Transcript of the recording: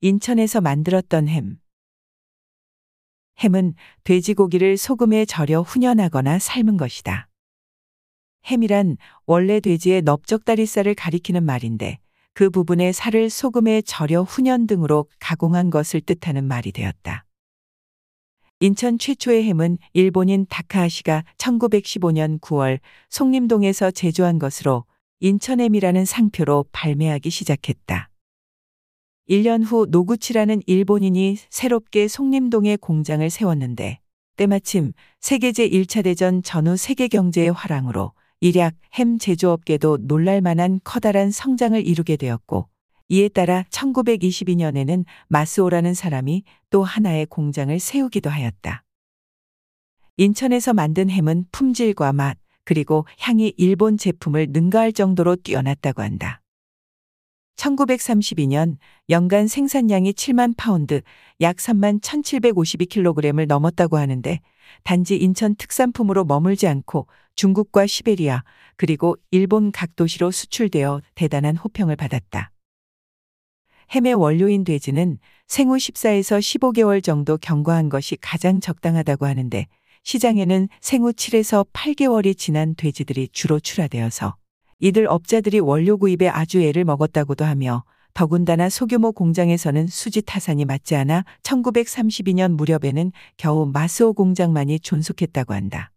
인천에서 만들었던 햄. 햄은 돼지고기를 소금에 절여 훈연하거나 삶은 것이다. 햄이란 원래 돼지의 넓적다리살을 가리키는 말인데 그 부분의 살을 소금에 절여 훈연 등으로 가공한 것을 뜻하는 말이 되었다. 인천 최초의 햄은 일본인 다카하시가 1915년 9월 송림동에서 제조한 것으로 인천햄이라는 상표로 발매하기 시작했다. 1년 후 노구치라는 일본인이 새롭게 송림동에 공장을 세웠는데 때마침 세계제 1차 대전 전후 세계 경제의 화랑으로 일약 햄 제조업계도 놀랄만한 커다란 성장을 이루게 되었고 이에 따라 1922년에는 마스오라는 사람이 또 하나의 공장을 세우기도 하였다. 인천에서 만든 햄은 품질과 맛, 그리고 향이 일본 제품을 능가할 정도로 뛰어났다고 한다. 1932년 연간 생산량이 7만 파운드, 약 3만 1752kg을 넘었다고 하는데 단지 인천 특산품으로 머물지 않고 중국과 시베리아 그리고 일본 각 도시로 수출되어 대단한 호평을 받았다. 햄의 원료인 돼지는 생후 14에서 15개월 정도 경과한 것이 가장 적당하다고 하는데 시장에는 생후 7에서 8개월이 지난 돼지들이 주로 출하되어서 이들 업자들이 원료 구입에 아주 애를 먹었다고도 하며 더군다나 소규모 공장에서는 수지 타산이 맞지 않아 1932년 무렵에는 겨우 마스오 공장만이 존속했다고 한다.